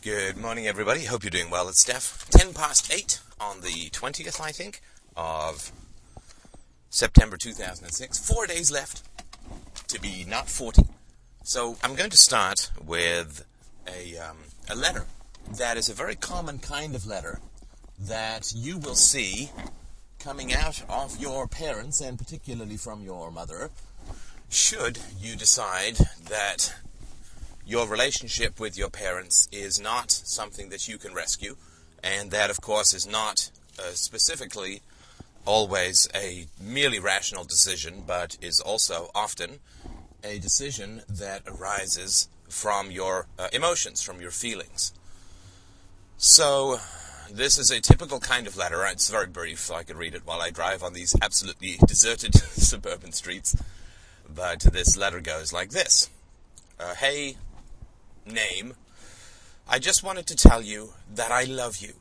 Good morning, everybody. Hope you're doing well. It's Steph. 10 past 8 on the 20th, I think, of September 2006. Four days left to be not 40. So I'm going to start with a, um, a letter that is a very common kind of letter that you will see coming out of your parents and particularly from your mother should you decide that your relationship with your parents is not something that you can rescue, and that, of course, is not uh, specifically always a merely rational decision, but is also often a decision that arises from your uh, emotions, from your feelings. So, this is a typical kind of letter. It's very brief, so I can read it while I drive on these absolutely deserted suburban streets. But this letter goes like this uh, Hey, name, I just wanted to tell you that I love you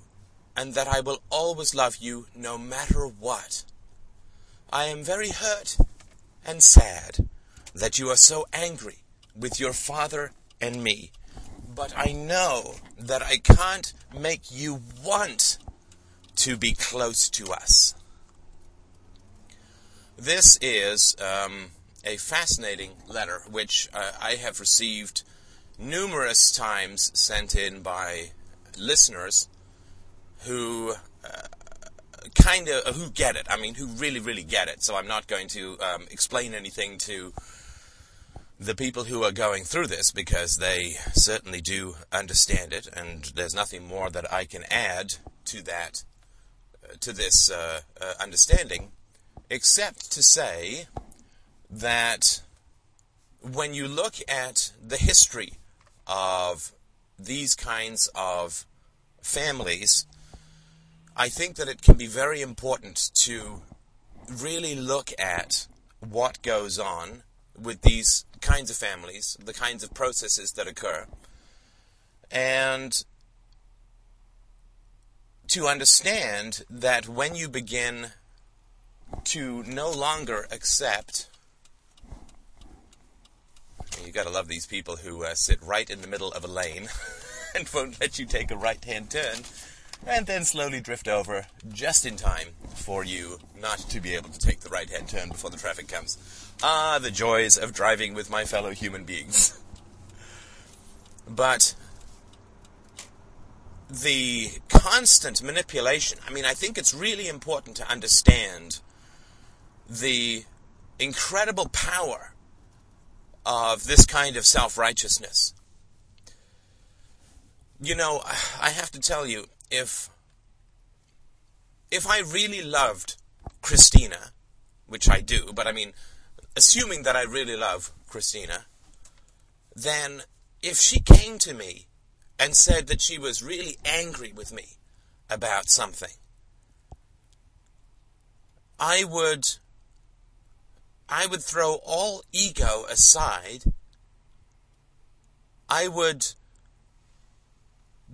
and that I will always love you no matter what. I am very hurt and sad that you are so angry with your father and me, but I know that I can't make you want to be close to us. This is um, a fascinating letter which uh, I have received numerous times sent in by listeners who uh, kind of who get it. I mean, who really, really get it. So I'm not going to um, explain anything to the people who are going through this because they certainly do understand it, and there's nothing more that I can add to that, uh, to this uh, uh understanding, except to say that when you look at the history of these kinds of families, I think that it can be very important to really look at what goes on with these kinds of families, the kinds of processes that occur, and to understand that when you begin to no longer accept you gotta love these people who uh, sit right in the middle of a lane and won't let you take a right hand turn, and then slowly drift over just in time for you not to be able to take the right hand turn before the traffic comes. Ah, the joys of driving with my fellow human beings. but the constant manipulation, I mean, I think it's really important to understand the incredible power of this kind of self righteousness. You know, I have to tell you, if if I really loved Christina, which I do, but I mean, assuming that I really love Christina, then if she came to me and said that she was really angry with me about something, I would I would throw all ego aside. I would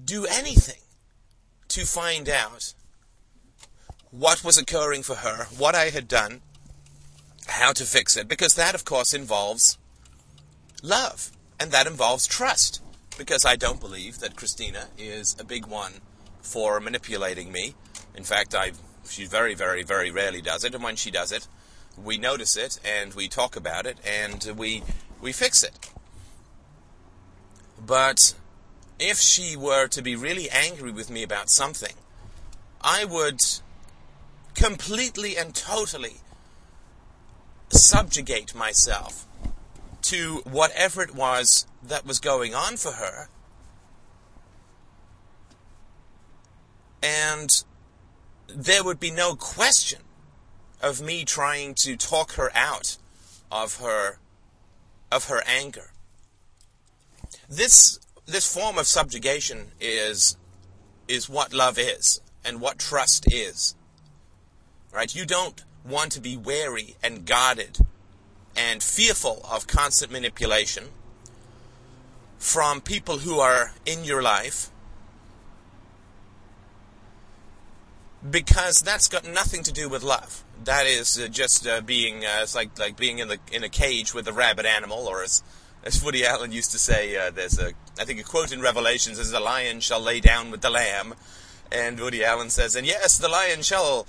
do anything to find out what was occurring for her, what I had done, how to fix it, because that, of course, involves love, and that involves trust, because I don't believe that Christina is a big one for manipulating me. In fact, I she very, very, very rarely does it, and when she does it, we notice it and we talk about it and we we fix it. But if she were to be really angry with me about something, I would completely and totally subjugate myself to whatever it was that was going on for her. And there would be no question of me trying to talk her out of her of her anger. This this form of subjugation is is what love is and what trust is. Right? You don't want to be wary and guarded and fearful of constant manipulation from people who are in your life because that's got nothing to do with love that is uh, just uh, being uh, it's like like being in the in a cage with a rabid animal, or as as Woody Allen used to say, uh, there's a I think a quote in Revelations is, The lion shall lay down with the lamb. And Woody Allen says, And yes, the lion shall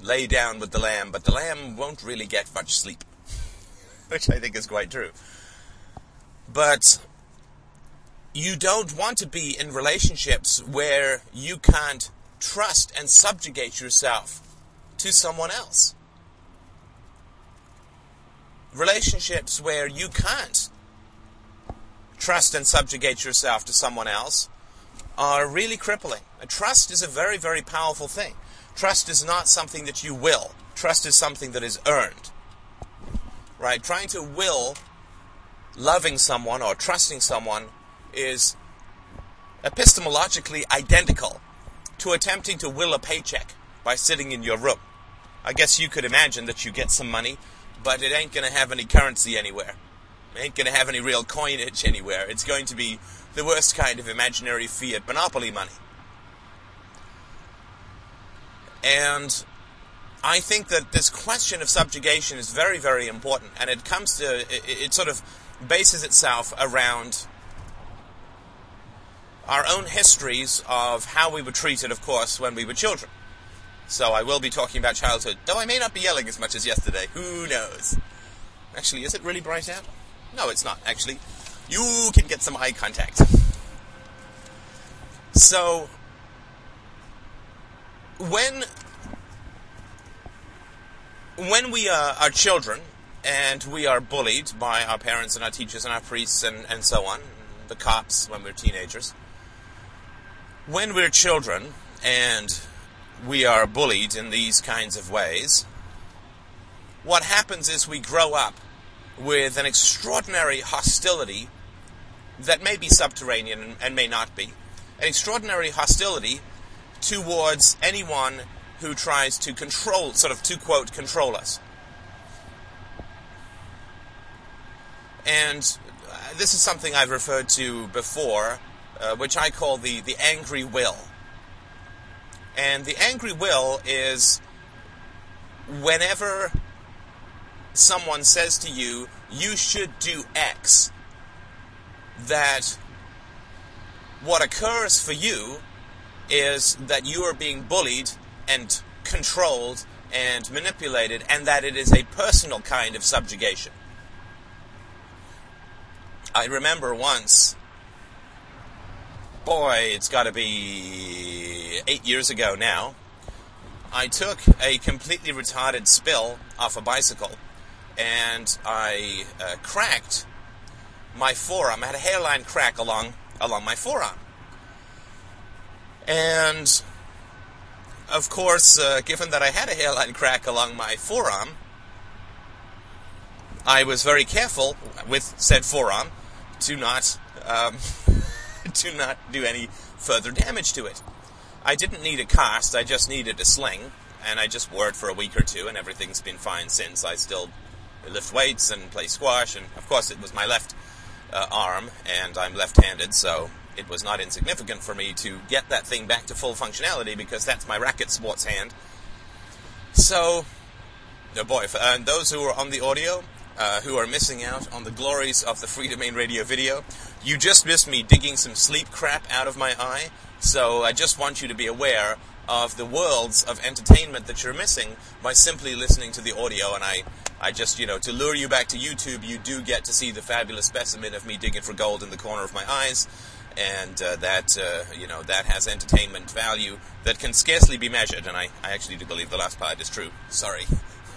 lay down with the lamb, but the lamb won't really get much sleep. Which I think is quite true. But you don't want to be in relationships where you can't trust and subjugate yourself to someone else. Relationships where you can't trust and subjugate yourself to someone else are really crippling. trust is a very, very powerful thing. Trust is not something that you will. Trust is something that is earned. Right? Trying to will loving someone or trusting someone is epistemologically identical to attempting to will a paycheck by sitting in your room. I guess you could imagine that you get some money, but it ain't going to have any currency anywhere. It ain't going to have any real coinage anywhere. It's going to be the worst kind of imaginary fiat monopoly money. And I think that this question of subjugation is very, very important, and it comes to, it, it sort of bases itself around our own histories of how we were treated, of course, when we were children. So I will be talking about childhood, though I may not be yelling as much as yesterday. Who knows? Actually, is it really bright out? No, it's not, actually. You can get some eye contact. So, when when we uh, are children and we are bullied by our parents and our teachers and our priests and, and so on, the cops when we're teenagers, when we're children and we are bullied in these kinds of ways, what happens is we grow up with an extraordinary hostility that may be subterranean and may not be. An extraordinary hostility towards anyone who tries to control, sort of to quote, control us. And uh, this is something I've referred to before uh, which I call the, the angry will. And the angry will is whenever someone says to you, you should do X, that what occurs for you is that you are being bullied and controlled and manipulated, and that it is a personal kind of subjugation. I remember once boy, it's got to be eight years ago now. I took a completely retarded spill off a bicycle and I uh, cracked my forearm. I had a hairline crack along along my forearm. And of course, uh, given that I had a hairline crack along my forearm, I was very careful with said forearm to not um, to not do any further damage to it. I didn't need a cast, I just needed a sling, and I just wore it for a week or two, and everything's been fine since. I still lift weights and play squash, and of course it was my left uh, arm, and I'm left-handed, so it was not insignificant for me to get that thing back to full functionality because that's my racket sports hand. So, oh boy, and those who are on the audio, uh, who are missing out on the glories of the Freedomain Radio video. You just missed me digging some sleep crap out of my eye, so I just want you to be aware of the worlds of entertainment that you're missing by simply listening to the audio. And I, I just, you know, to lure you back to YouTube, you do get to see the fabulous specimen of me digging for gold in the corner of my eyes. And uh, that, uh, you know, that has entertainment value that can scarcely be measured. And I, I actually do believe the last part is true. Sorry.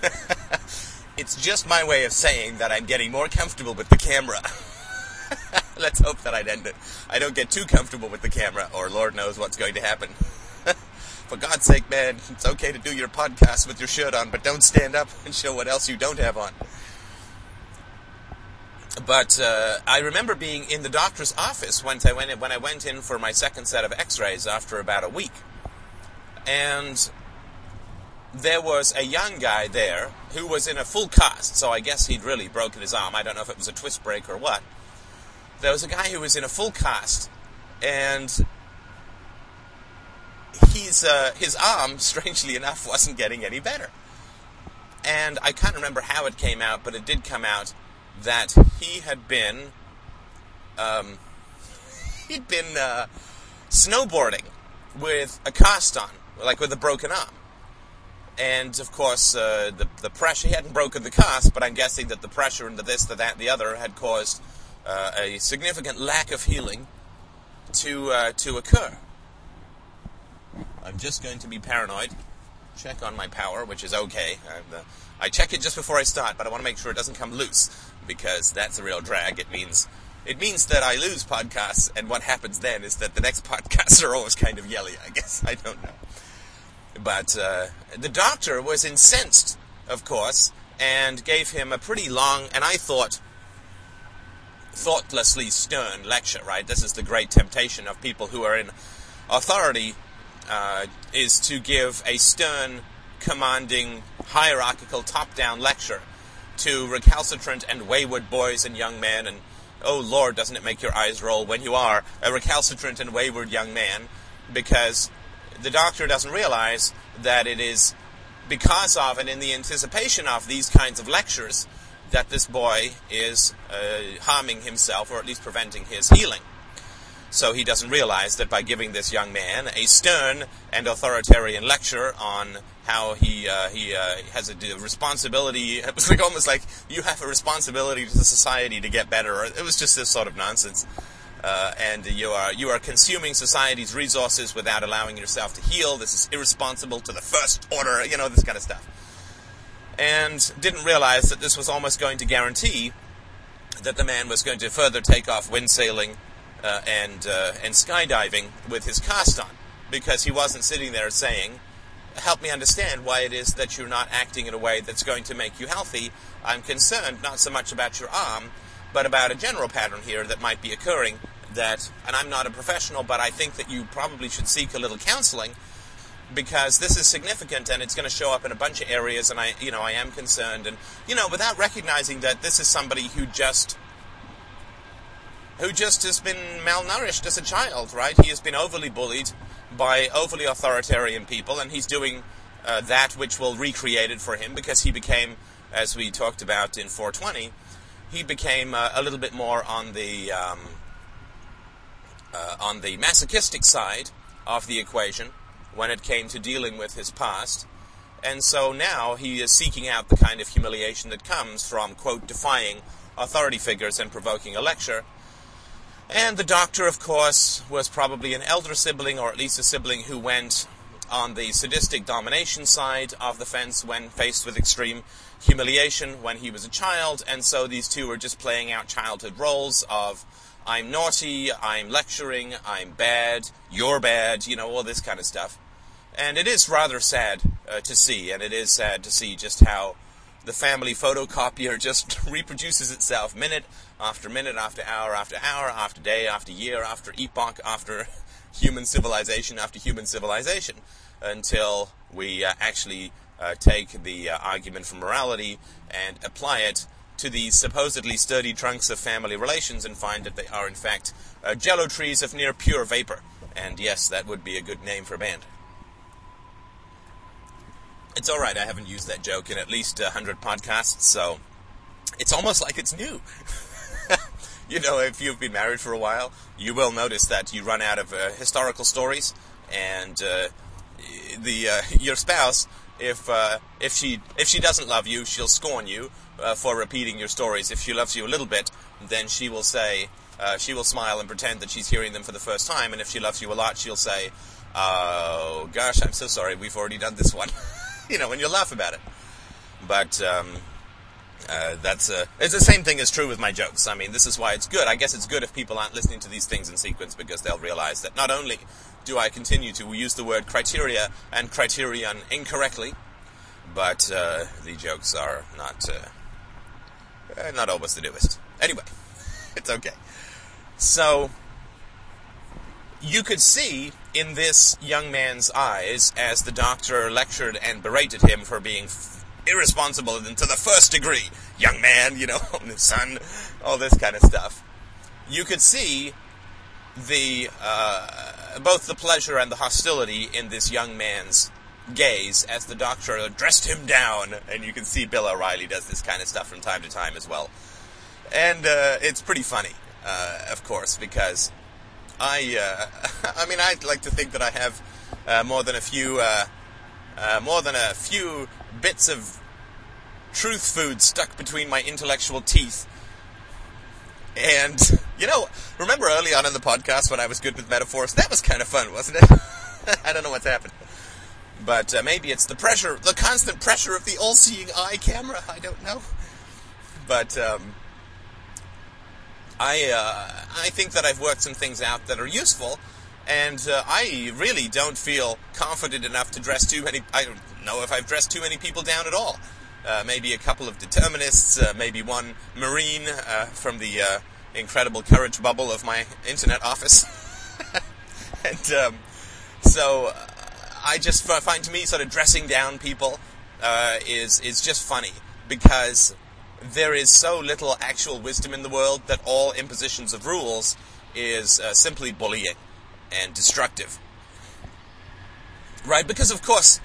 It's just my way of saying that I'm getting more comfortable with the camera. Let's hope that I'd end it. I don't get too comfortable with the camera, or Lord knows what's going to happen. For God's sake, man, it's okay to do your podcast with your shirt on, but don't stand up and show what else you don't have on. But uh, I remember being in the doctor's office when I went when I went in for my second set of X-rays after about a week, and there was a young guy there who was in a full cast, so I guess he'd really broken his arm. I don't know if it was a twist break or what. There was a guy who was in a full cast, and he's, uh, his arm, strangely enough, wasn't getting any better. And I can't remember how it came out, but it did come out that he had been um, he'd been uh, snowboarding with a cast on, like with a broken arm. And of course, uh, the the pressure he hadn't broken the cast, but I'm guessing that the pressure and the this, the that, the other had caused uh, a significant lack of healing to uh, to occur. I'm just going to be paranoid. Check on my power, which is okay. Uh, I check it just before I start, but I want to make sure it doesn't come loose because that's a real drag. It means it means that I lose podcasts, and what happens then is that the next podcasts are always kind of yelly. I guess I don't know. But uh, the doctor was incensed, of course, and gave him a pretty long, and I thought, thoughtlessly stern lecture, right? This is the great temptation of people who are in authority, uh, is to give a stern, commanding, hierarchical, top-down lecture to recalcitrant and wayward boys and young men, and oh Lord, doesn't it make your eyes roll when you are a recalcitrant and wayward young man? Because the doctor doesn't realize that it is because of and in the anticipation of these kinds of lectures that this boy is uh, harming himself or at least preventing his healing. So he doesn't realize that by giving this young man a stern and authoritarian lecture on how he uh, he uh, has a responsibility, it was like almost like you have a responsibility to society to get better. It was just this sort of nonsense uh, and you are you are consuming society's resources without allowing yourself to heal. This is irresponsible to the first order, you know, this kind of stuff. And didn't realize that this was almost going to guarantee that the man was going to further take off windsailing uh, and uh, and skydiving with his cast on, because he wasn't sitting there saying, "Help me understand why it is that you're not acting in a way that's going to make you healthy." I'm concerned not so much about your arm, but about a general pattern here that might be occurring that, and I'm not a professional, but I think that you probably should seek a little counseling because this is significant and it's going to show up in a bunch of areas and I, you know, I am concerned and, you know, without recognizing that this is somebody who just, who just has been malnourished as a child, right? He has been overly bullied by overly authoritarian people and he's doing uh, that which will recreate it for him because he became, as we talked about in 420, he became uh, a little bit more on the, um, uh, on the masochistic side of the equation when it came to dealing with his past. And so now he is seeking out the kind of humiliation that comes from, quote, defying authority figures and provoking a lecture. And the doctor, of course, was probably an elder sibling, or at least a sibling who went on the sadistic domination side of the fence when faced with extreme humiliation when he was a child. And so these two were just playing out childhood roles of I'm naughty, I'm lecturing, I'm bad, you're bad, you know, all this kind of stuff. And it is rather sad uh, to see, and it is sad to see just how the family photocopier just reproduces itself minute after minute after hour after hour after day after year after epoch after human civilization after human civilization until we uh, actually uh, take the uh, argument from morality and apply it to these supposedly sturdy trunks of family relations and find that they are, in fact, uh, jello trees of near pure vapor. And yes, that would be a good name for a band. It's alright, I haven't used that joke in at least a hundred podcasts, so it's almost like it's new. you know, if you've been married for a while, you will notice that you run out of uh, historical stories, and uh, the uh, your spouse, if uh, if she if she doesn't love you, she'll scorn you, uh, for repeating your stories. If she loves you a little bit, then she will say, uh, she will smile and pretend that she's hearing them for the first time. And if she loves you a lot, she'll say, "Oh gosh, I'm so sorry. We've already done this one." you know, and you'll laugh about it. But um, uh, that's uh, it's the same thing is true with my jokes. I mean, this is why it's good. I guess it's good if people aren't listening to these things in sequence because they'll realize that not only do I continue to use the word criteria and criterion incorrectly, but uh, the jokes are not uh, uh, not always the newest. Anyway, it's okay. So, you could see in this young man's eyes as the doctor lectured and berated him for being f- irresponsible and to the first degree. Young man, you know, son, all this kind of stuff. You could see the uh, both the pleasure and the hostility in this young man's gaze as the doctor dressed him down, and you can see Bill O'Reilly does this kind of stuff from time to time as well. And uh, it's pretty funny, uh, of course, because I, uh, I mean, I'd like to think that I have uh, more than a few, uh, uh, more than a few bits of truth food stuck between my intellectual teeth. And you know, remember early on in the podcast when I was good with metaphors? That was kind of fun, wasn't it? I don't know what's happened. But uh, maybe it's the pressure, the constant pressure of the all-seeing eye camera. I don't know. But um, I uh, I think that I've worked some things out that are useful, and uh, I really don't feel confident enough to dress too many. I don't know if I've dressed too many people down at all. Uh, maybe a couple of determinists, uh, maybe one marine uh, from the uh, incredible courage bubble of my internet office, and um, so I just find to me sort of dressing down people is is just funny because there is so little actual wisdom in the world that all impositions of rules is uh, simply bullying and destructive. Right? Because of course,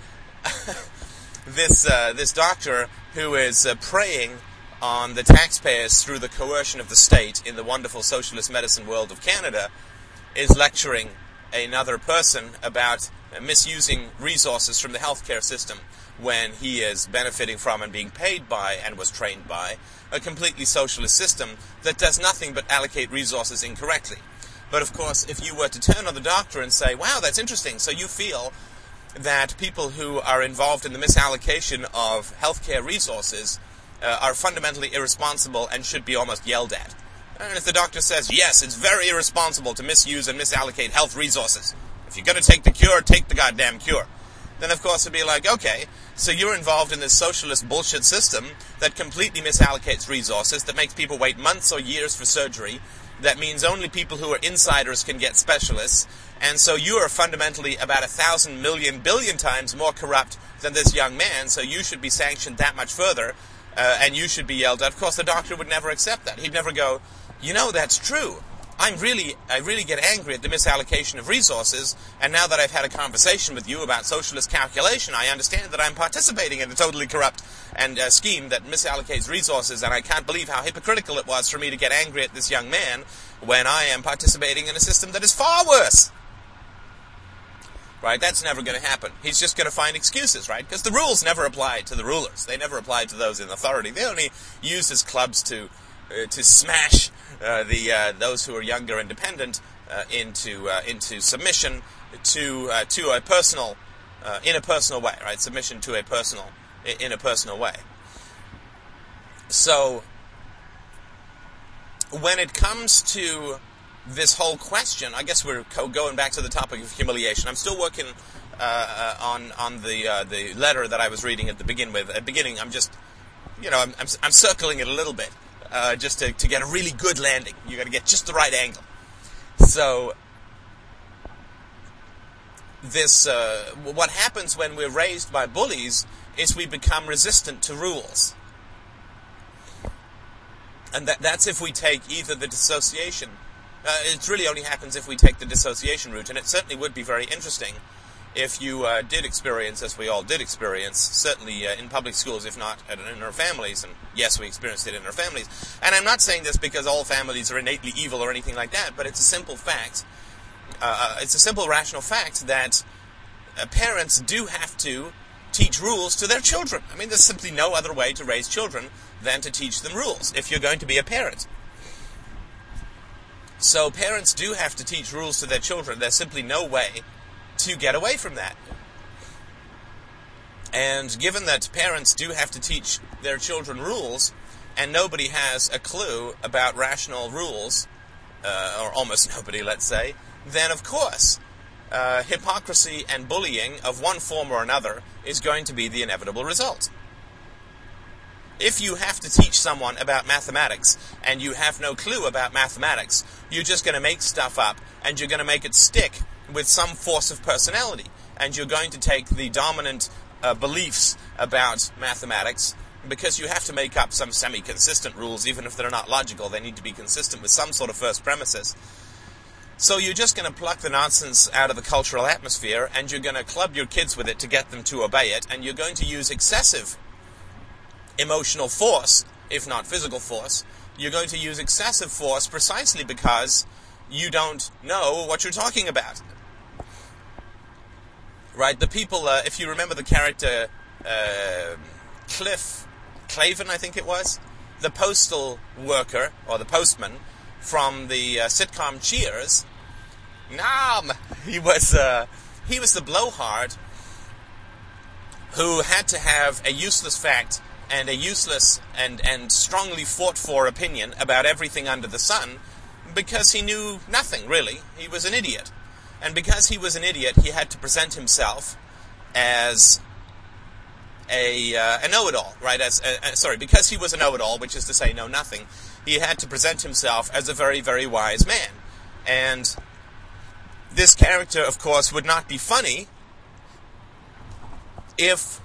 this uh, this doctor who is uh, preying on the taxpayers through the coercion of the state in the wonderful socialist medicine world of Canada is lecturing another person about misusing resources from the healthcare system when he is benefiting from and being paid by and was trained by a completely socialist system that does nothing but allocate resources incorrectly. But of course, if you were to turn on the doctor and say, wow, that's interesting, so you feel that people who are involved in the misallocation of healthcare resources uh, are fundamentally irresponsible and should be almost yelled at. And if the doctor says, yes, it's very irresponsible to misuse and misallocate health resources, if you're going to take the cure, take the goddamn cure then of course it'd be like, okay, so you're involved in this socialist bullshit system that completely misallocates resources, that makes people wait months or years for surgery, that means only people who are insiders can get specialists, and so you are fundamentally about a thousand million billion times more corrupt than this young man, so you should be sanctioned that much further, uh, and you should be yelled at. Of course, the doctor would never accept that. He'd never go, you know, that's true. I'm really, I really get angry at the misallocation of resources, and now that I've had a conversation with you about socialist calculation, I understand that I'm participating in a totally corrupt and uh, scheme that misallocates resources, and I can't believe how hypocritical it was for me to get angry at this young man when I am participating in a system that is far worse. Right? That's never going to happen. He's just going to find excuses, right? Because the rules never apply to the rulers. They never apply to those in authority. They only use as clubs to, uh, to smash the uh, those who are younger and dependent uh, into uh, into submission to uh, to a personal in a personal way, right? Submission to a personal in a personal way. So when it comes to this whole question, I guess we're going back to the topic of humiliation. I'm still working uh, on on the uh, the letter that I was reading at the begin with. At the beginning, I'm just, you know, I'm, I'm, I'm circling it a little bit uh, just to, to get a really good landing. You got to get just the right angle. So this uh, what happens when we're raised by bullies is we become resistant to rules. And that, that's if we take either the dissociation. Uh, it really only happens if we take the dissociation route, and it certainly would be very interesting if you uh, did experience, as we all did experience, certainly uh, in public schools, if not in our families, and yes, we experienced it in our families. And I'm not saying this because all families are innately evil or anything like that, but it's a simple fact. Uh, it's a simple rational fact that uh, parents do have to teach rules to their children. I mean, there's simply no other way to raise children than to teach them rules if you're going to be a parent. So parents do have to teach rules to their children. There's simply no way to get away from that. And given that parents do have to teach their children rules, and nobody has a clue about rational rules, uh, or almost nobody, let's say, then of course, uh, hypocrisy and bullying of one form or another is going to be the inevitable result. If you have to teach someone about mathematics and you have no clue about mathematics, you're just going to make stuff up and you're going to make it stick with some force of personality. And you're going to take the dominant uh, beliefs about mathematics because you have to make up some semi consistent rules, even if they're not logical. They need to be consistent with some sort of first premises. So you're just going to pluck the nonsense out of the cultural atmosphere and you're going to club your kids with it to get them to obey it, and you're going to use excessive emotional force, if not physical force. You're going to use excessive force precisely because you don't know what you're talking about. Right? The people, uh, if you remember the character uh, Cliff Clavin, I think it was, the postal worker or the postman from the uh, sitcom Cheers. Nam, he was uh, he was the blowhard who had to have a useless fact and a useless and, and strongly fought for opinion about everything under the sun because he knew nothing, really. He was an idiot. And because he was an idiot, he had to present himself as a, uh, a know-it-all, right? As uh, uh, sorry, because he was a know-it-all, which is to say know nothing, he had to present himself as a very, very wise man. And this character, of course, would not be funny if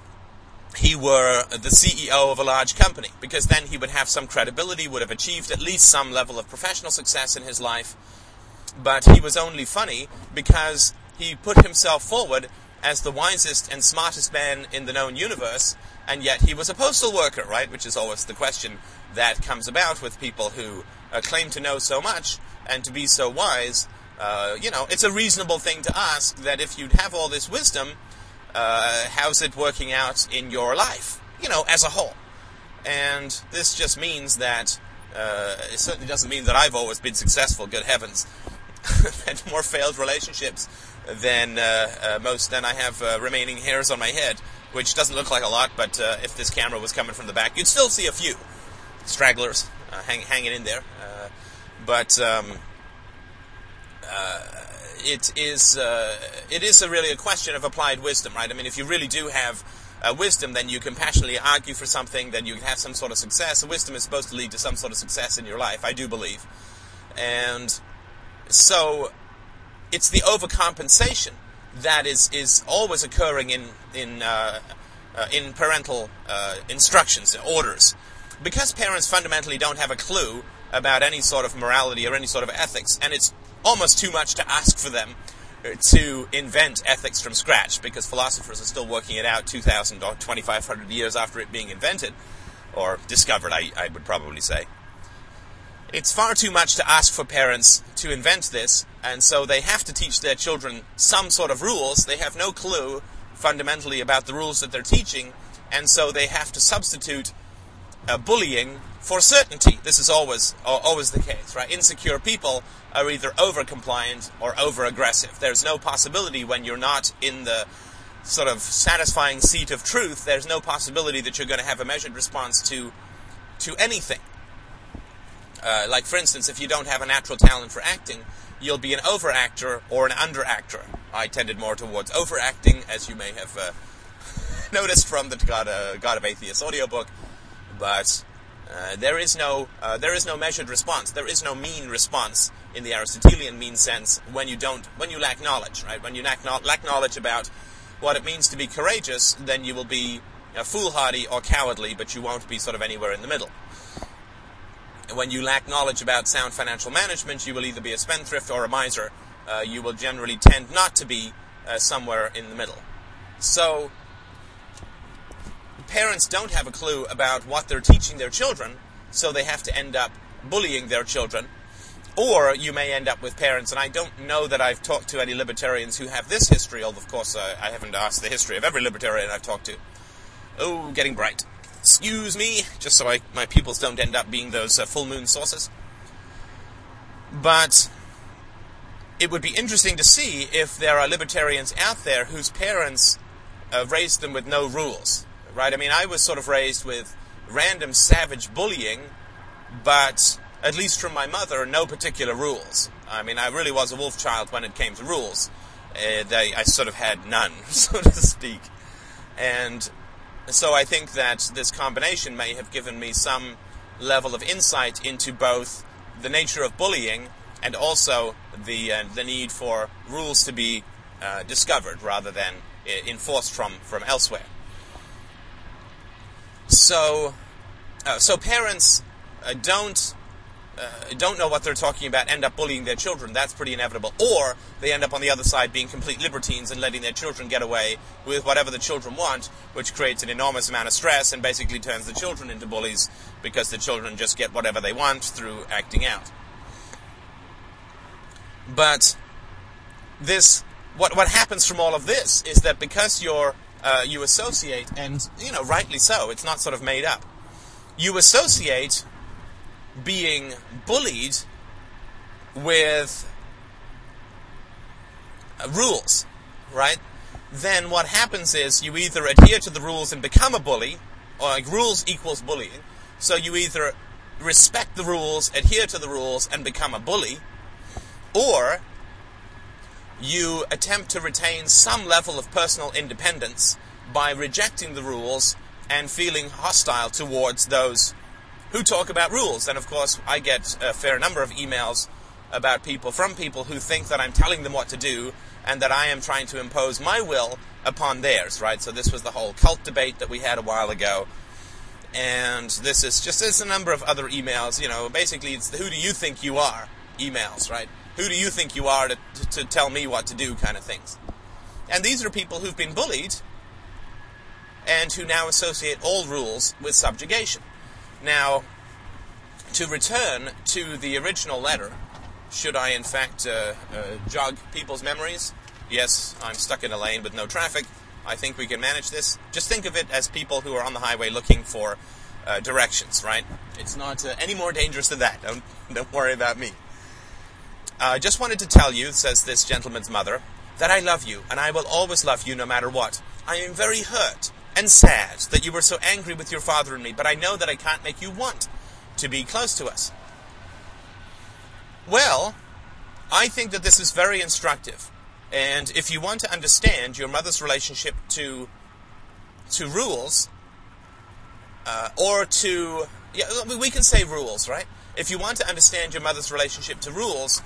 he were the CEO of a large company, because then he would have some credibility, would have achieved at least some level of professional success in his life. But he was only funny because he put himself forward as the wisest and smartest man in the known universe, and yet he was a postal worker, right? Which is always the question that comes about with people who uh, claim to know so much and to be so wise. Uh, you know, it's a reasonable thing to ask that if you'd have all this wisdom, uh, how's it working out in your life? You know, as a whole. And this just means that uh, it certainly doesn't mean that I've always been successful. Good heavens, had more failed relationships than uh, uh, most. Than I have uh, remaining hairs on my head, which doesn't look like a lot. But uh, if this camera was coming from the back, you'd still see a few stragglers hang, hanging in there. Uh, but um, it is it is a really a question of applied wisdom, right? I mean, if you really do have uh, wisdom, then you can passionately argue for something, then you have some sort of success. And wisdom is supposed to lead to some sort of success in your life, I do believe. And so it's the overcompensation that is, is always occurring in, in, uh, uh, in parental uh, instructions, orders. Because parents fundamentally don't have a clue about any sort of morality or any sort of ethics, and it's almost too much to ask for them to invent ethics from scratch because philosophers are still working it out 2,000 or 2,500 years after it being invented, or discovered, I, I would probably say. It's far too much to ask for parents to invent this, and so they have to teach their children some sort of rules. They have no clue fundamentally about the rules that they're teaching, and so they have to substitute uh, bullying for certainty. This is always always the case, right? Insecure people are either over compliant or over aggressive. There's no possibility when you're not in the sort of satisfying seat of truth. There's no possibility that you're going to have a measured response to to anything. Uh, like for instance, if you don't have a natural talent for acting, you'll be an overactor or an underactor. I tended more towards overacting, as you may have uh, noticed from the God, uh, God of Atheists audiobook. But uh, there is no uh, there is no measured response. There is no mean response in the Aristotelian mean sense when you don't when you lack knowledge, right? When you lack, no- lack knowledge about what it means to be courageous, then you will be uh, foolhardy or cowardly, but you won't be sort of anywhere in the middle. When you lack knowledge about sound financial management, you will either be a spendthrift or a miser. Uh, you will generally tend not to be uh, somewhere in the middle. So parents don't have a clue about what they're teaching their children, so they have to end up bullying their children. Or you may end up with parents, and I don't know that I've talked to any libertarians who have this history, although of course uh, I haven't asked the history of every libertarian I've talked to. Oh, getting bright. Excuse me, just so I, my pupils don't end up being those uh, full moon sources. But it would be interesting to see if there are libertarians out there whose parents uh, raised them with no rules right? I mean, I was sort of raised with random savage bullying, but at least from my mother, no particular rules. I mean, I really was a wolf child when it came to rules. Uh, they, I sort of had none, so to speak. And so I think that this combination may have given me some level of insight into both the nature of bullying and also the uh, the need for rules to be uh, discovered rather than uh, enforced from from elsewhere. So, uh, so parents uh, don't uh, don't know what they're talking about, end up bullying their children. That's pretty inevitable. Or they end up on the other side being complete libertines and letting their children get away with whatever the children want, which creates an enormous amount of stress and basically turns the children into bullies because the children just get whatever they want through acting out. But this, what what happens from all of this is that because you're uh, you associate, and you know rightly so, it's not sort of made up. You associate being bullied with rules, right? Then what happens is you either adhere to the rules and become a bully, or like rules equals bullying. So you either respect the rules, adhere to the rules, and become a bully, or you attempt to retain some level of personal independence by rejecting the rules and feeling hostile towards those who talk about rules. And of course, I get a fair number of emails about people from people who think that I'm telling them what to do and that I am trying to impose my will upon theirs, right? So this was the whole cult debate that we had a while ago. And this is just, there's a number of other emails, you know, basically it's the who do you think you are emails, right? Who do you think you are to, to, to tell me what to do kind of things. And these are people who've been bullied and who now associate all rules with subjugation. Now, to return to the original letter, should I in fact uh, uh, jog people's memories? Yes, I'm stuck in a lane with no traffic. I think we can manage this. Just think of it as people who are on the highway looking for uh, directions, right? It's not uh, any more dangerous than that. Don't, don't worry about me. I just wanted to tell you, says this gentleman's mother, that I love you, and I will always love you no matter what. I am very hurt and sad that you were so angry with your father and me, but I know that I can't make you want to be close to us. Well, I think that this is very instructive. And if you want to understand your mother's relationship to to rules, uh, or to yeah, we can say rules, right? If you want to understand your mother's relationship to rules,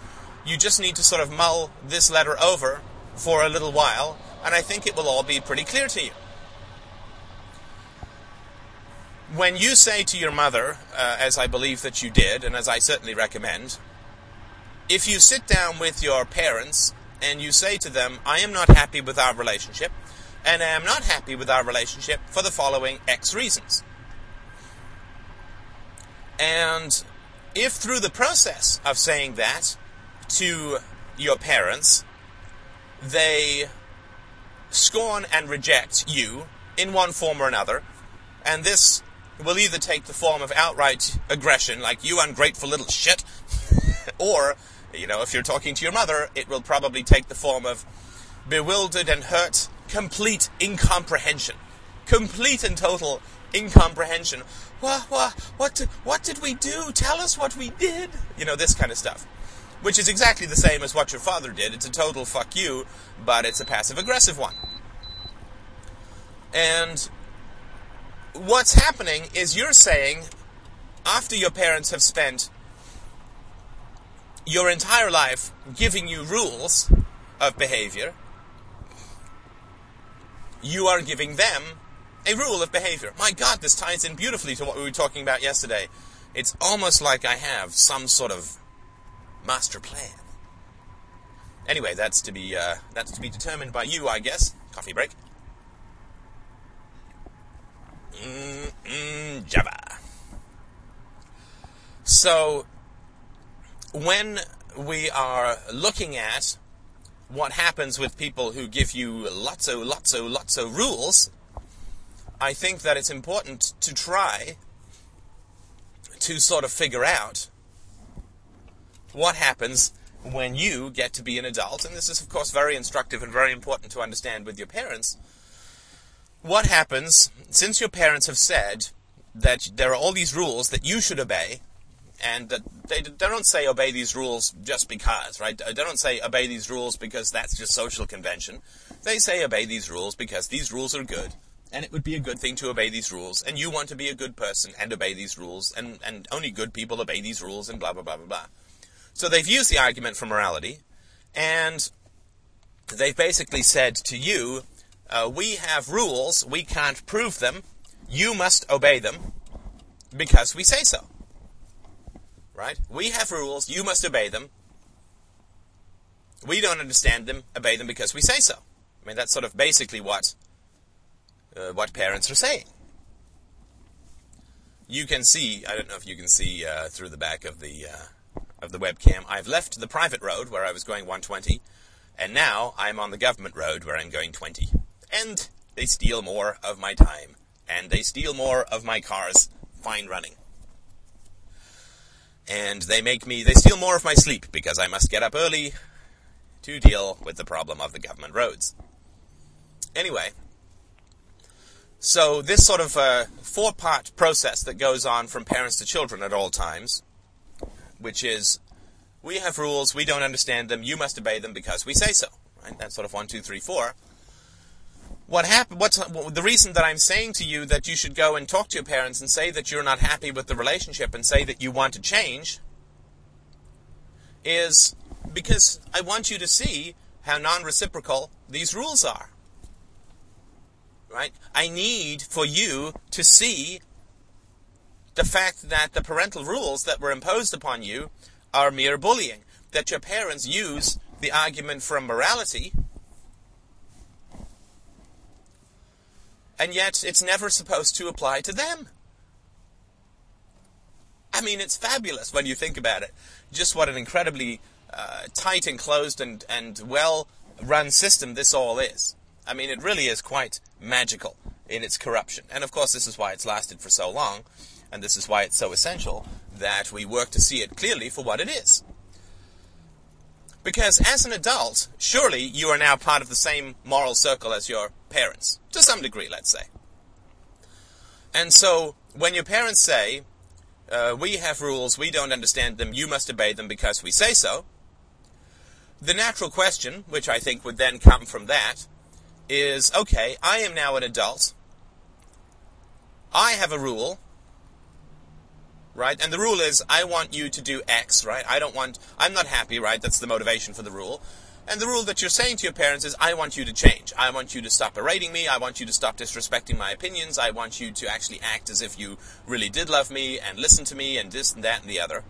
you just need to sort of mull this letter over for a little while, and I think it will all be pretty clear to you. When you say to your mother, uh, as I believe that you did, and as I certainly recommend, if you sit down with your parents and you say to them, I am not happy with our relationship, and I am not happy with our relationship for the following X reasons. And if through the process of saying that to your parents, they scorn and reject you in one form or another, and this will either take the form of outright aggression, like you ungrateful little shit, or you know, if you're talking to your mother, it will probably take the form of bewildered and hurt, complete incomprehension. Complete and total incomprehension. What, what, what, what did we do? Tell us what we did. You know, this kind of stuff. Which is exactly the same as what your father did. It's a total fuck you, but it's a passive aggressive one. And what's happening is you're saying, after your parents have spent your entire life giving you rules of behavior, you are giving them a rule of behavior. My God, this ties in beautifully to what we were talking about yesterday. It's almost like I have some sort of master plan. Anyway, that's to be uh, that's to be determined by you, I guess. Coffee break. Mm-mm, Java. So when we are looking at what happens with people who give you lots of, lots of, lots of rules, I think that it's important to try to sort of figure out what happens when you get to be an adult. And this is, of course, very instructive and very important to understand with your parents. What happens since your parents have said that there are all these rules that you should obey, and that they, don't say obey these rules just because, right? They don't say obey these rules because that's just social convention. They say obey these rules because these rules are good, and it would be a good thing to obey these rules, and you want to be a good person and obey these rules, and, and only good people obey these rules, and blah, blah, blah, blah, blah. So they've used the argument for morality, and they've basically said to you, uh, we have rules, we can't prove them, you must obey them because we say so right? We have rules, you must obey them. We don't understand them, obey them because we say so. I mean, that's sort of basically what uh, what parents are saying. You can see, I don't know if you can see uh, through the back of the uh, of the webcam. I've left the private road where I was going 120, and now I'm on the government road where I'm going 20. And they steal more of my time, and they steal more of my car's fine running. And they make me, they steal more of my sleep because I must get up early to deal with the problem of the government roads. Anyway, so this sort of uh, four-part process that goes on from parents to children at all times, which is, we have rules, we don't understand them, you must obey them because we say so. Right? That's sort of one, two, three, four. What happened? What's the reason that I'm saying to you that you should go and talk to your parents and say that you're not happy with the relationship and say that you want to change? Is because I want you to see how non-reciprocal these rules are right? I need for you to see the fact that the parental rules that were imposed upon you are mere bullying. That your parents use the argument from morality, and yet it's never supposed to apply to them. I mean, it's fabulous when you think about it. Just what an incredibly uh, tight and closed and, and well run system this all is. I mean, it really is quite magical in its corruption. And of course, this is why it's lasted for so long, and this is why it's so essential that we work to see it clearly for what it is. Because as an adult, surely you are now part of the same moral circle as your parents, to some degree, let's say. And so, when your parents say, uh, we have rules, we don't understand them, you must obey them because we say so, the natural question, which I think would then come from that, is okay, I am now an adult. I have a rule, right? And the rule is I want you to do X, right? I don't want, I'm not happy, right? That's the motivation for the rule. And the rule that you're saying to your parents is I want you to change. I want you to stop berating me. I want you to stop disrespecting my opinions. I want you to actually act as if you really did love me and listen to me and this and that and the other.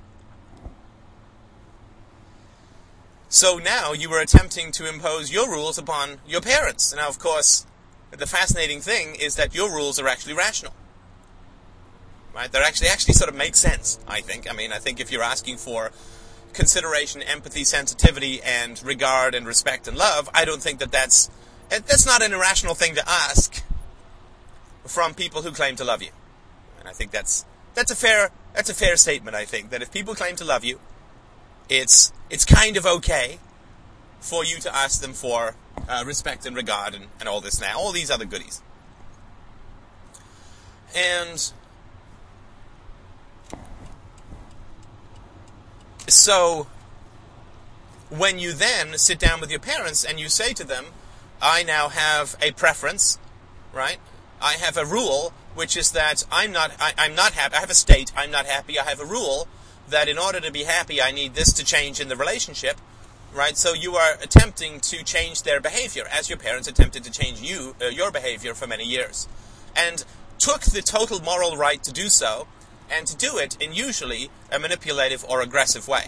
So now you were attempting to impose your rules upon your parents. Now, of course, the fascinating thing is that your rules are actually rational. Right? They're actually actually sort of make sense, I think. I mean, I think if you're asking for consideration, empathy, sensitivity, and regard and respect and love, I don't think that that's that's not an irrational thing to ask from people who claim to love you. And I think that's that's a fair that's a fair statement, I think, that if people claim to love you, it's it's kind of okay for you to ask them for uh, respect and regard and, and all this now, all these other goodies. And so when you then sit down with your parents and you say to them, I now have a preference, right? I have a rule, which is that I'm not, I, am not happy. I have a state. I'm not happy. I have a rule that in order to be happy, I need this to change in the relationship, right? So you are attempting to change their behavior as your parents attempted to change you, uh, your behavior for many years. And took the total moral right to do so, and to do it in usually a manipulative or aggressive way.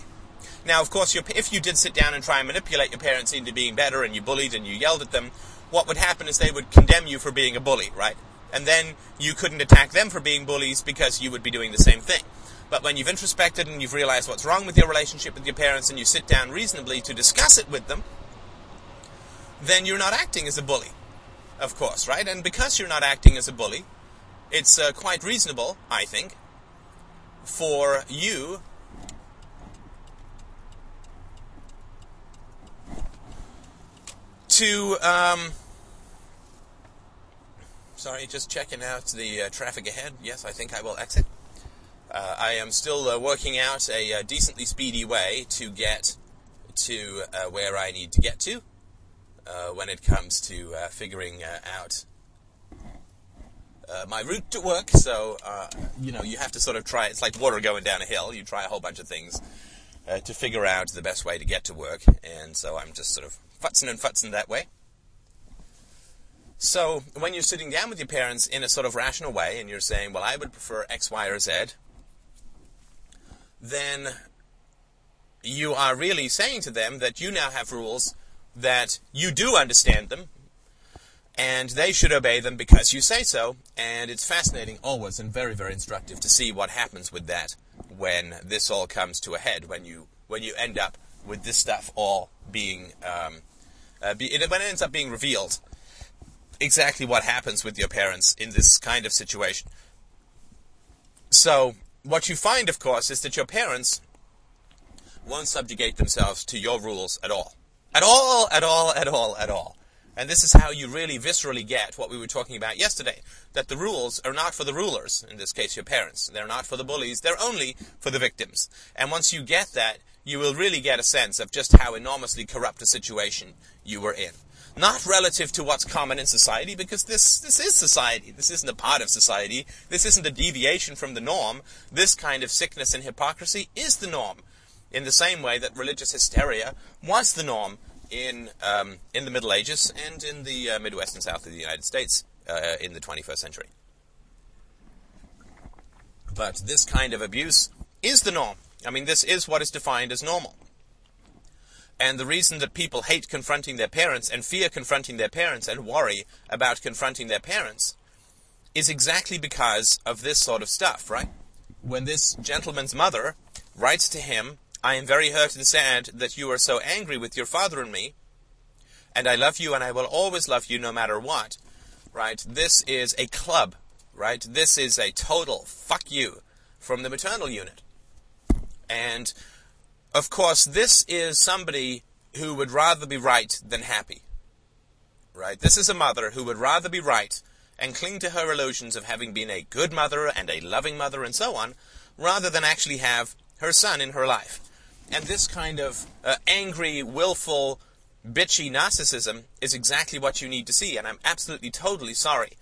Now, of course, if you did sit down and try and manipulate your parents into being better and you bullied and you yelled at them, what would happen is they would condemn you for being a bully, right? And then you couldn't attack them for being bullies because you would be doing the same thing. But when you've introspected and you've realized what's wrong with your relationship with your parents and you sit down reasonably to discuss it with them, then you're not acting as a bully, of course, right? And because you're not acting as a bully, it's uh, quite reasonable, I think, for you to, um, sorry, just checking out the uh, traffic ahead. Yes, I think I will exit. Uh, I am still uh, working out a, uh, decently speedy way to get to uh, where I need to get to uh, when it comes to figuring out Uh, my route to work. So, uh, you know, you have to sort of try, it's like water going down a hill. You try a whole bunch of things uh, to figure out the best way to get to work. And so I'm just sort of futzing and futzing that way. So when you're sitting down with your parents in a sort of rational way and you're saying, well, I would prefer X, Y, or Z, then you are really saying to them that you now have rules that you do understand them and they should obey them because you say so. And it's fascinating always and very, very instructive to see what happens with that when this all comes to a head, when you when you end up with this stuff all being um, uh, be, it, when it ends up being revealed exactly what happens with your parents in this kind of situation. So what you find, of course, is that your parents won't subjugate themselves to your rules at all. At all, at all, at all, at all. And this is how you really viscerally get what we were talking about yesterday. That the rules are not for the rulers, in this case your parents. They're not for the bullies, they're only for the victims. And once you get that, you will really get a sense of just how enormously corrupt a situation you were in. Not relative to what's common in society, because this, this is society. This isn't a part of society. This isn't a deviation from the norm. This kind of sickness and hypocrisy is the norm. In the same way that religious hysteria was the norm in um, in the Middle Ages and in the uh, Midwest and South of the United States uh, in the 21st century. But this kind of abuse is the norm. I mean, this is what is defined as normal. And the reason that people hate confronting their parents and fear confronting their parents and worry about confronting their parents is exactly because of this sort of stuff, right? When this gentleman's mother writes to him I am very hurt and sad that you are so angry with your father and me, and I love you and I will always love you no matter what. Right? This is a club, right? This is a total fuck you from the maternal unit. And of course, this is somebody who would rather be right than happy. Right? This is a mother who would rather be right and cling to her illusions of having been a good mother and a loving mother and so on, rather than actually have her son in her life. And this kind of uh, angry, willful, bitchy narcissism is exactly what you need to see. And I'm absolutely, totally sorry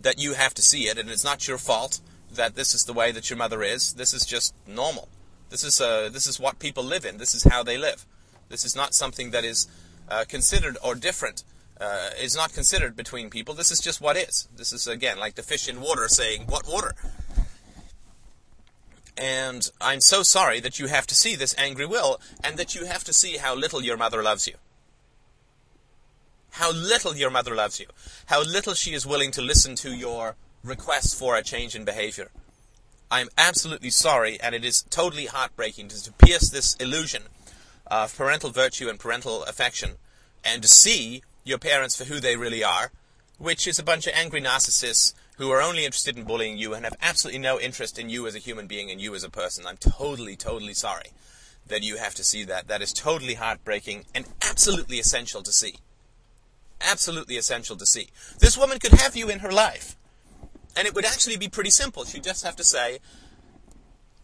that you have to see it, and it's not your fault that this is the way that your mother is. This is just normal. This is uh, this is what people live in. This is how they live. This is not something that is uh, considered or different. Uh, is not considered between people. This is just what is. This is again like the fish in water saying, "What water?" And I'm so sorry that you have to see this angry will and that you have to see how little your mother loves you. How little your mother loves you. How little she is willing to listen to your requests for a change in behavior. I'm absolutely sorry, and it is totally heartbreaking to, to pierce this illusion of parental virtue and parental affection and to see your parents for who they really are, which is a bunch of angry narcissists who are only interested in bullying you and have absolutely no interest in you as a human being and you as a person. I'm totally, totally sorry that you have to see that. That is totally heartbreaking and absolutely essential to see. Absolutely essential to see. This woman could have you in her life. And it would actually be pretty simple. She'd just have to say,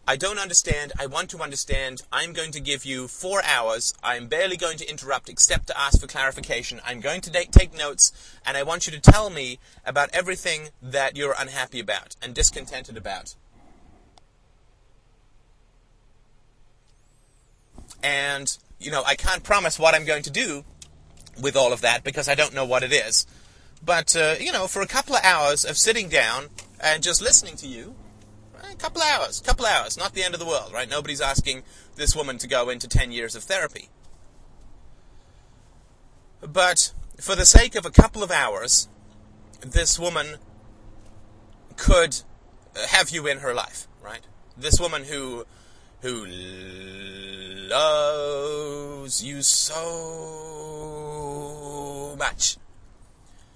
I don't understand. I want to understand. I'm going to give you four hours. I'm barely going to interrupt except to ask for clarification. I'm going to take notes, and I want you to tell me about everything that you're unhappy about and discontented about. And, you know, I can't promise what I'm going to do with all of that because I don't know what it is. But, uh, you know, for a couple of hours of sitting down and just listening to you, couple hours, couple hours, not the end of the world, right? Nobody's asking this woman to go into 10 years of therapy. But for the sake of a couple of hours, this woman could have you in her life, right? This woman who who loves you so much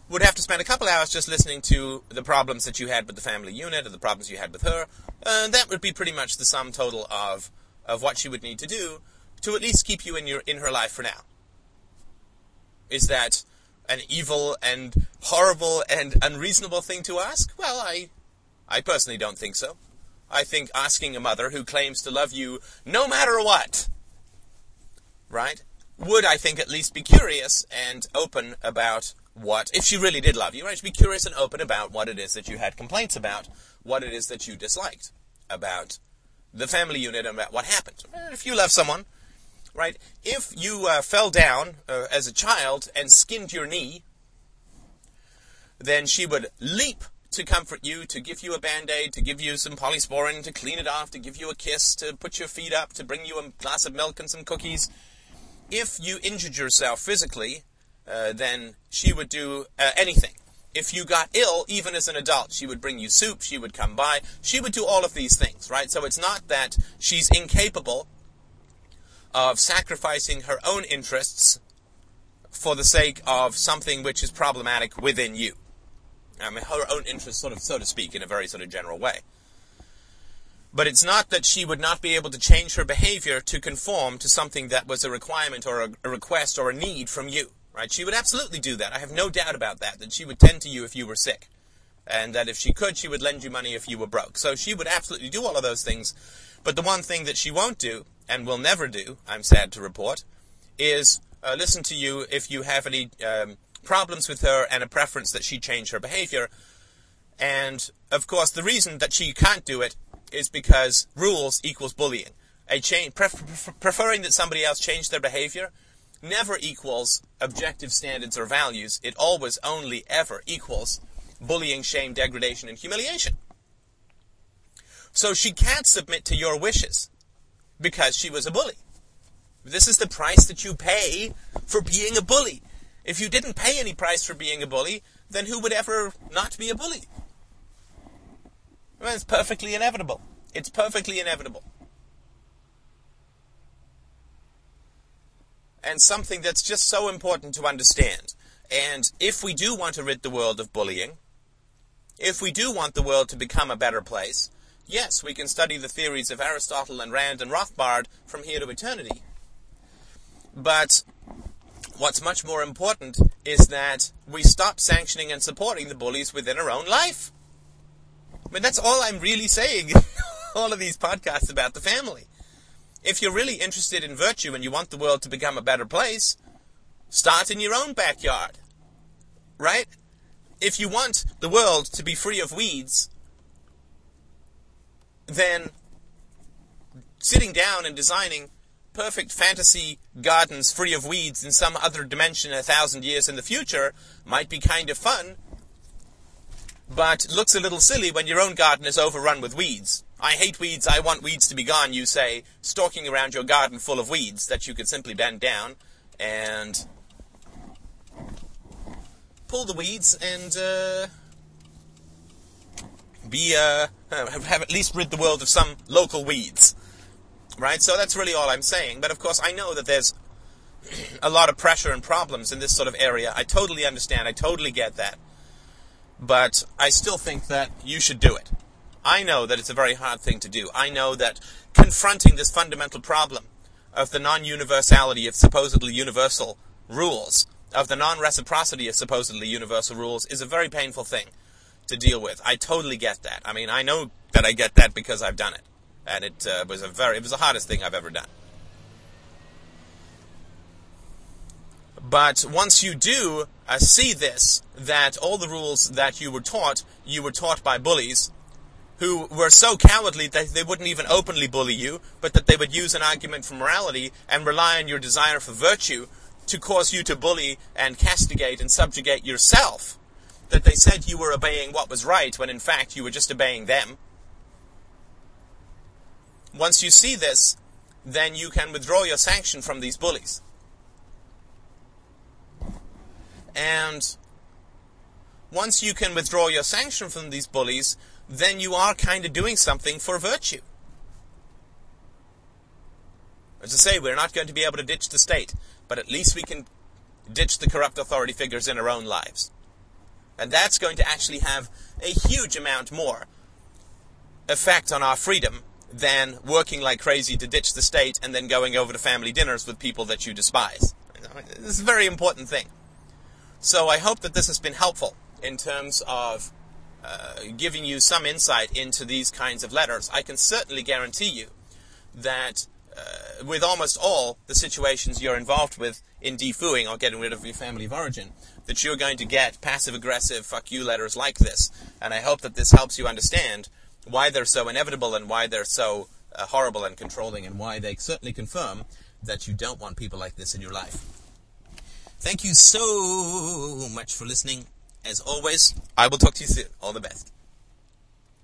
would have to spend a couple hours just listening to the problems that you had with the family unit or the problems you had with her. And that would be pretty much the sum total of of what she would need to do to at least keep you in your in her life for now. Is that an evil and horrible and unreasonable thing to ask? Well, I I personally don't think so. I think asking a mother who claims to love you no matter what, right, would I think at least be curious and open about what, if she really did love you, right, She'd be curious and open about what it is that you had complaints about, what it is that you disliked about the family unit and about what happened. If you love someone, right, if you uh, fell down uh, as a child and skinned your knee, then she would leap to comfort you, to give you a band-aid, to give you some polysporin, to clean it off, to give you a kiss, to put your feet up, to bring you a glass of milk and some cookies. If you injured yourself physically, uh, then she would do uh, anything if you got ill, even as an adult, she would bring you soup, she would come by, she would do all of these things, right? So it's not that she's incapable of sacrificing her own interests for the sake of something which is problematic within you. I mean, her own interests, sort of, so to speak, in a very sort of general way. But it's not that she would not be able to change her behavior to conform to something that was a requirement or a, a request or a need from you right? She would absolutely do that. I have no doubt about that, that she would tend to you if you were sick. And that if she could, she would lend you money if you were broke. So she would absolutely do all of those things. But the one thing that she won't do, and will never do, I'm sad to report, is uh, listen to you if you have any um, problems with her and a preference that she change her behavior. And of course, the reason that she can't do it is because rules equals bullying. A change, pref- preferring that somebody else change their behavior never equals objective standards or values. It always only ever equals bullying, shame, degradation, and humiliation. So she can't submit to your wishes because she was a bully. This is the price that you pay for being a bully. If you didn't pay any price for being a bully, then who would ever not be a bully? Well, it's perfectly inevitable. It's perfectly inevitable. And something that's just so important to understand. And if we do want to rid the world of bullying, if we do want the world to become a better place, yes, we can study the theories of Aristotle and Rand and Rothbard from here to eternity. But what's much more important is that we stop sanctioning and supporting the bullies within our own life. I mean, that's all I'm really saying. all of these podcasts about the family. If you're really interested in virtue and you want the world to become a better place, start in your own backyard. Right? If you want the world to be free of weeds, then sitting down and designing perfect fantasy gardens free of weeds in some other dimension a thousand years in the future might be kind of fun, but looks a little silly when your own garden is overrun with weeds. I hate weeds, I want weeds to be gone, you say, stalking around your garden full of weeds that you could simply bend down and pull the weeds and uh, be uh, have at least rid the world of some local weeds. Right? So that's really all I'm saying. But of course, I know that there's a lot of pressure and problems in this sort of area. I totally understand. I totally get that. But I still think that you should do it. I know that it's a very hard thing to do. I know that confronting this fundamental problem of the non-universality of supposedly universal rules, of the non-reciprocity of supposedly universal rules, is a very painful thing to deal with. I totally get that. I mean, I know that I get that because I've done it, and it uh, was a very, it was the hardest thing I've ever done. But once you do uh, see this, that all the rules that you were taught, you were taught by bullies, who were so cowardly that they wouldn't even openly bully you, but that they would use an argument for morality and rely on your desire for virtue to cause you to bully and castigate and subjugate yourself. That they said you were obeying what was right when in fact you were just obeying them. Once you see this, then you can withdraw your sanction from these bullies. And once you can withdraw your sanction from these bullies, then you are kind of doing something for virtue. As I say, we're not going to be able to ditch the state, but at least we can ditch the corrupt authority figures in our own lives. And that's going to actually have a huge amount more effect on our freedom than working like crazy to ditch the state and then going over to family dinners with people that you despise. This is a very important thing. So I hope that this has been helpful in terms of uh, giving you some insight into these kinds of letters, I can certainly guarantee you that uh, with almost all the situations you're involved with in defooing or getting rid of your family of origin, that you're going to get passive aggressive fuck you letters like this. And I hope that this helps you understand why they're so inevitable and why they're so uh, horrible and controlling and why they certainly confirm that you don't want people like this in your life. Thank you so much for listening. As always, I will talk to you soon. All the best.